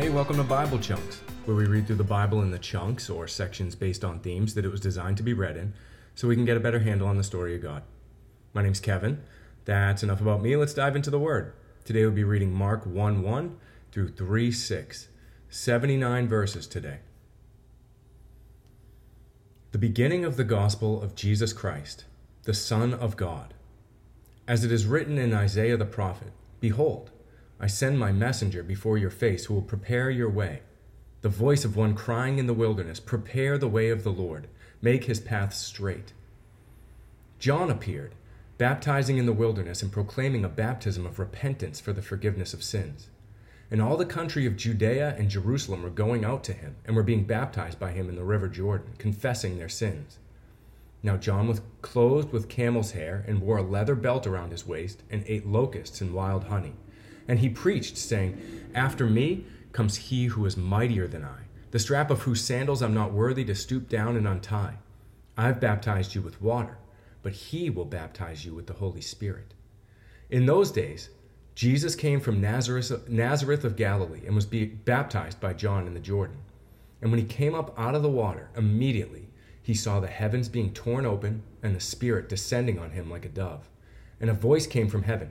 Hey, welcome to Bible Chunks, where we read through the Bible in the chunks or sections based on themes that it was designed to be read in so we can get a better handle on the story of God. My name's Kevin. That's enough about me. Let's dive into the Word. Today we'll be reading Mark 1 1 through 3 6. 79 verses today. The beginning of the gospel of Jesus Christ, the Son of God. As it is written in Isaiah the prophet Behold, I send my messenger before your face who will prepare your way. The voice of one crying in the wilderness, Prepare the way of the Lord, make his path straight. John appeared, baptizing in the wilderness and proclaiming a baptism of repentance for the forgiveness of sins. And all the country of Judea and Jerusalem were going out to him and were being baptized by him in the river Jordan, confessing their sins. Now John was clothed with camel's hair and wore a leather belt around his waist and ate locusts and wild honey. And he preached, saying, After me comes he who is mightier than I, the strap of whose sandals I'm not worthy to stoop down and untie. I've baptized you with water, but he will baptize you with the Holy Spirit. In those days, Jesus came from Nazareth, Nazareth of Galilee and was baptized by John in the Jordan. And when he came up out of the water, immediately he saw the heavens being torn open and the Spirit descending on him like a dove. And a voice came from heaven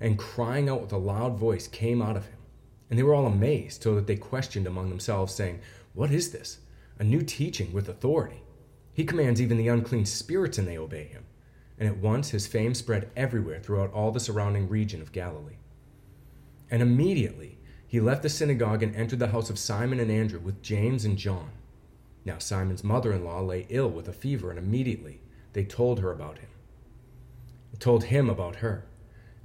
and crying out with a loud voice came out of him. And they were all amazed, so that they questioned among themselves, saying, What is this? A new teaching with authority. He commands even the unclean spirits, and they obey him. And at once his fame spread everywhere throughout all the surrounding region of Galilee. And immediately he left the synagogue and entered the house of Simon and Andrew with James and John. Now Simon's mother in law lay ill with a fever, and immediately they told her about him. They told him about her.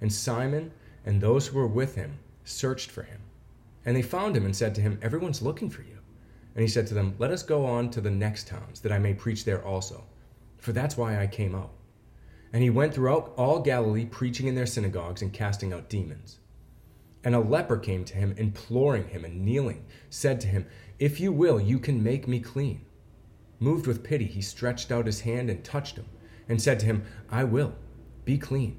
And Simon and those who were with him searched for him. And they found him and said to him, Everyone's looking for you. And he said to them, Let us go on to the next towns, that I may preach there also. For that's why I came out. And he went throughout all Galilee, preaching in their synagogues and casting out demons. And a leper came to him, imploring him, and kneeling, said to him, If you will, you can make me clean. Moved with pity, he stretched out his hand and touched him, and said to him, I will, be clean.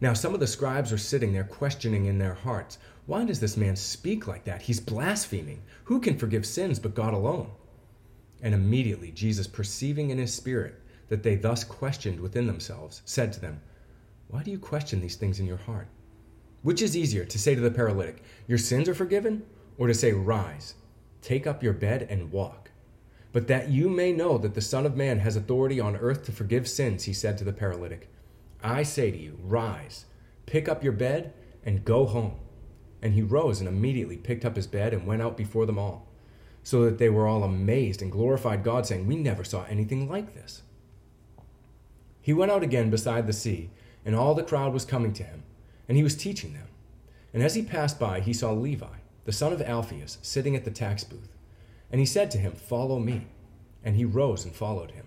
Now, some of the scribes were sitting there questioning in their hearts, Why does this man speak like that? He's blaspheming. Who can forgive sins but God alone? And immediately Jesus, perceiving in his spirit that they thus questioned within themselves, said to them, Why do you question these things in your heart? Which is easier, to say to the paralytic, Your sins are forgiven, or to say, Rise, take up your bed and walk? But that you may know that the Son of Man has authority on earth to forgive sins, he said to the paralytic, I say to you, rise, pick up your bed, and go home. And he rose and immediately picked up his bed and went out before them all, so that they were all amazed and glorified God, saying, We never saw anything like this. He went out again beside the sea, and all the crowd was coming to him, and he was teaching them. And as he passed by, he saw Levi, the son of Alphaeus, sitting at the tax booth. And he said to him, Follow me. And he rose and followed him.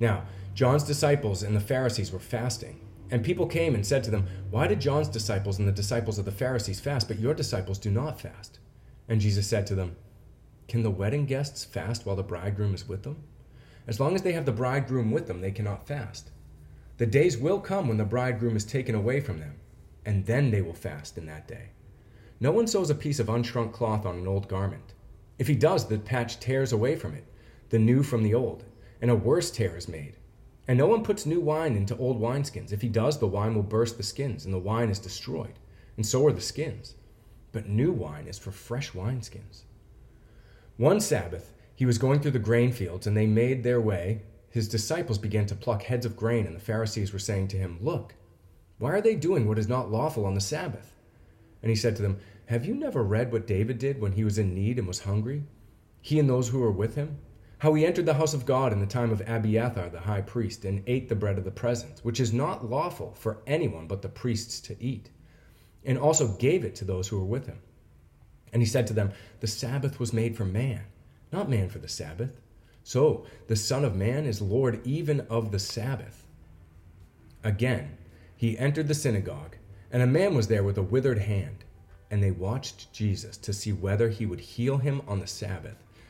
Now, John's disciples and the Pharisees were fasting. And people came and said to them, Why did John's disciples and the disciples of the Pharisees fast, but your disciples do not fast? And Jesus said to them, Can the wedding guests fast while the bridegroom is with them? As long as they have the bridegroom with them, they cannot fast. The days will come when the bridegroom is taken away from them, and then they will fast in that day. No one sews a piece of unshrunk cloth on an old garment. If he does, the patch tears away from it, the new from the old, and a worse tear is made. And no one puts new wine into old wineskins. If he does, the wine will burst the skins, and the wine is destroyed, and so are the skins. But new wine is for fresh wineskins. One Sabbath, he was going through the grain fields, and they made their way. His disciples began to pluck heads of grain, and the Pharisees were saying to him, Look, why are they doing what is not lawful on the Sabbath? And he said to them, Have you never read what David did when he was in need and was hungry? He and those who were with him? How he entered the house of God in the time of Abiathar the high priest, and ate the bread of the presence, which is not lawful for anyone but the priests to eat, and also gave it to those who were with him. And he said to them, The Sabbath was made for man, not man for the Sabbath. So the Son of Man is Lord even of the Sabbath. Again, he entered the synagogue, and a man was there with a withered hand, and they watched Jesus to see whether he would heal him on the Sabbath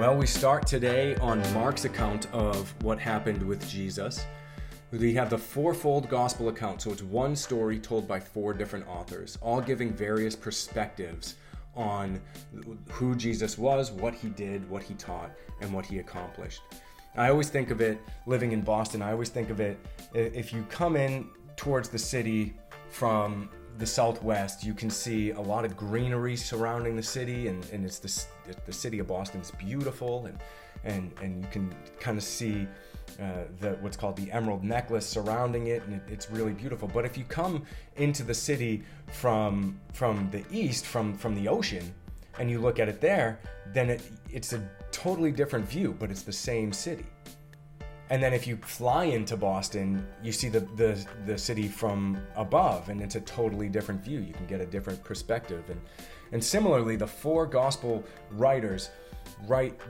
Well, we start today on Mark's account of what happened with Jesus. We have the fourfold gospel account, so it's one story told by four different authors, all giving various perspectives on who Jesus was, what he did, what he taught, and what he accomplished. I always think of it, living in Boston, I always think of it if you come in towards the city from the southwest, you can see a lot of greenery surrounding the city, and, and it's the, the city of Boston is beautiful, and and and you can kind of see uh, the what's called the emerald necklace surrounding it, and it, it's really beautiful. But if you come into the city from from the east, from from the ocean, and you look at it there, then it, it's a totally different view, but it's the same city. And then if you fly into Boston, you see the, the, the city from above, and it's a totally different view. You can get a different perspective. And, and similarly, the four gospel writers write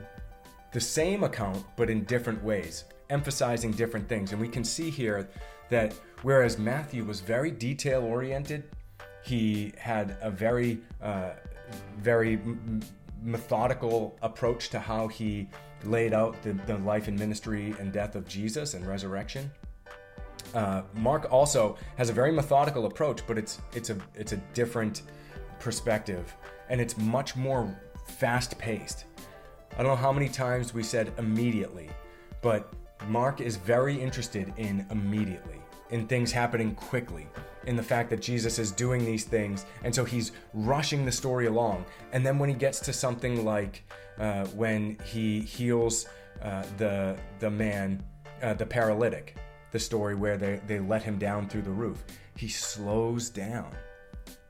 the same account, but in different ways, emphasizing different things. And we can see here that whereas Matthew was very detail oriented, he had a very, uh, very m- methodical approach to how he laid out the, the life and ministry and death of Jesus and resurrection. Uh, Mark also has a very methodical approach, but it's it's a it's a different perspective, and it's much more fast paced. I don't know how many times we said immediately, but Mark is very interested in immediately, in things happening quickly, in the fact that Jesus is doing these things, and so he's rushing the story along. And then when he gets to something like uh, when he heals uh, the the man, uh, the paralytic, the story where they, they let him down through the roof, he slows down,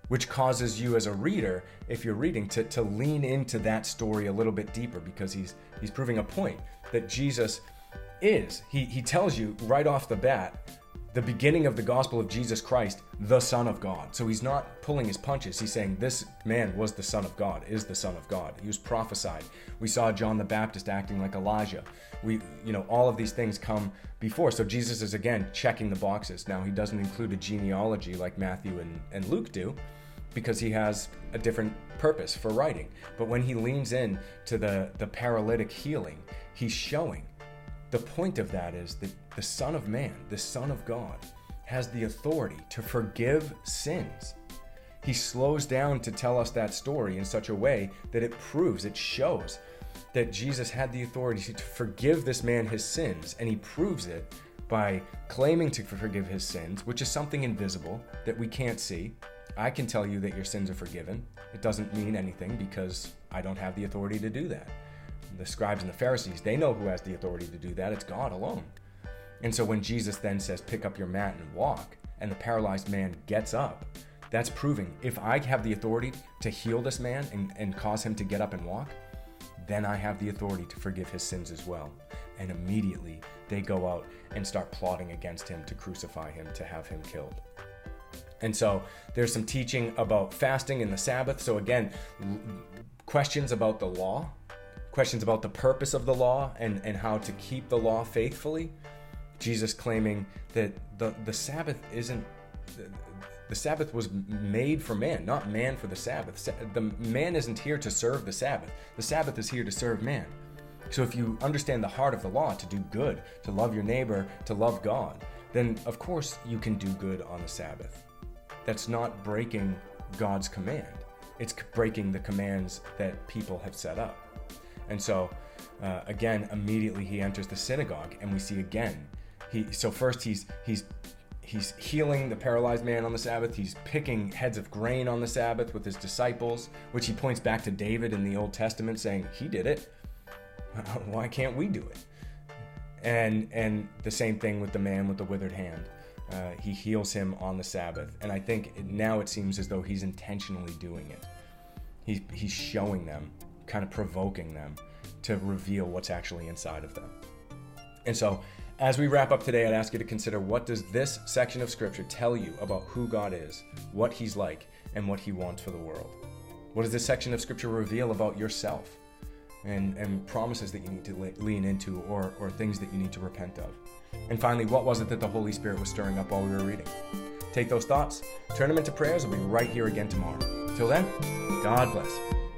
which causes you as a reader, if you're reading, to, to lean into that story a little bit deeper because he's he's proving a point that Jesus is. He he tells you right off the bat the beginning of the gospel of Jesus Christ, the Son of God. So he's not pulling his punches. He's saying this man was the Son of God, is the Son of God. He was prophesied. We saw John the Baptist acting like Elijah. We, you know, all of these things come before. So Jesus is again checking the boxes. Now he doesn't include a genealogy like Matthew and, and Luke do, because he has a different purpose for writing. But when he leans in to the, the paralytic healing, he's showing the point of that is that the Son of Man, the Son of God, has the authority to forgive sins. He slows down to tell us that story in such a way that it proves, it shows that Jesus had the authority to forgive this man his sins, and he proves it by claiming to forgive his sins, which is something invisible that we can't see. I can tell you that your sins are forgiven. It doesn't mean anything because I don't have the authority to do that the scribes and the Pharisees, they know who has the authority to do that. It's God alone. And so when Jesus then says, pick up your mat and walk, and the paralyzed man gets up, that's proving if I have the authority to heal this man and, and cause him to get up and walk, then I have the authority to forgive his sins as well. And immediately they go out and start plotting against him to crucify him, to have him killed. And so there's some teaching about fasting and the Sabbath. So again, questions about the law questions about the purpose of the law and, and how to keep the law faithfully. Jesus claiming that the, the Sabbath isn't, the Sabbath was made for man, not man for the Sabbath. The man isn't here to serve the Sabbath. The Sabbath is here to serve man. So if you understand the heart of the law to do good, to love your neighbor, to love God, then of course you can do good on the Sabbath. That's not breaking God's command. It's breaking the commands that people have set up. And so, uh, again, immediately he enters the synagogue, and we see again. He so first he's he's he's healing the paralyzed man on the Sabbath. He's picking heads of grain on the Sabbath with his disciples, which he points back to David in the Old Testament, saying he did it. Why can't we do it? And and the same thing with the man with the withered hand. Uh, he heals him on the Sabbath, and I think now it seems as though he's intentionally doing it. He's he's showing them kind of provoking them to reveal what's actually inside of them. And so, as we wrap up today, I'd ask you to consider what does this section of scripture tell you about who God is, what he's like, and what he wants for the world? What does this section of scripture reveal about yourself and, and promises that you need to lean into or, or things that you need to repent of? And finally, what was it that the Holy Spirit was stirring up while we were reading? Take those thoughts, turn them into prayers. We'll be right here again tomorrow. Till then, God bless.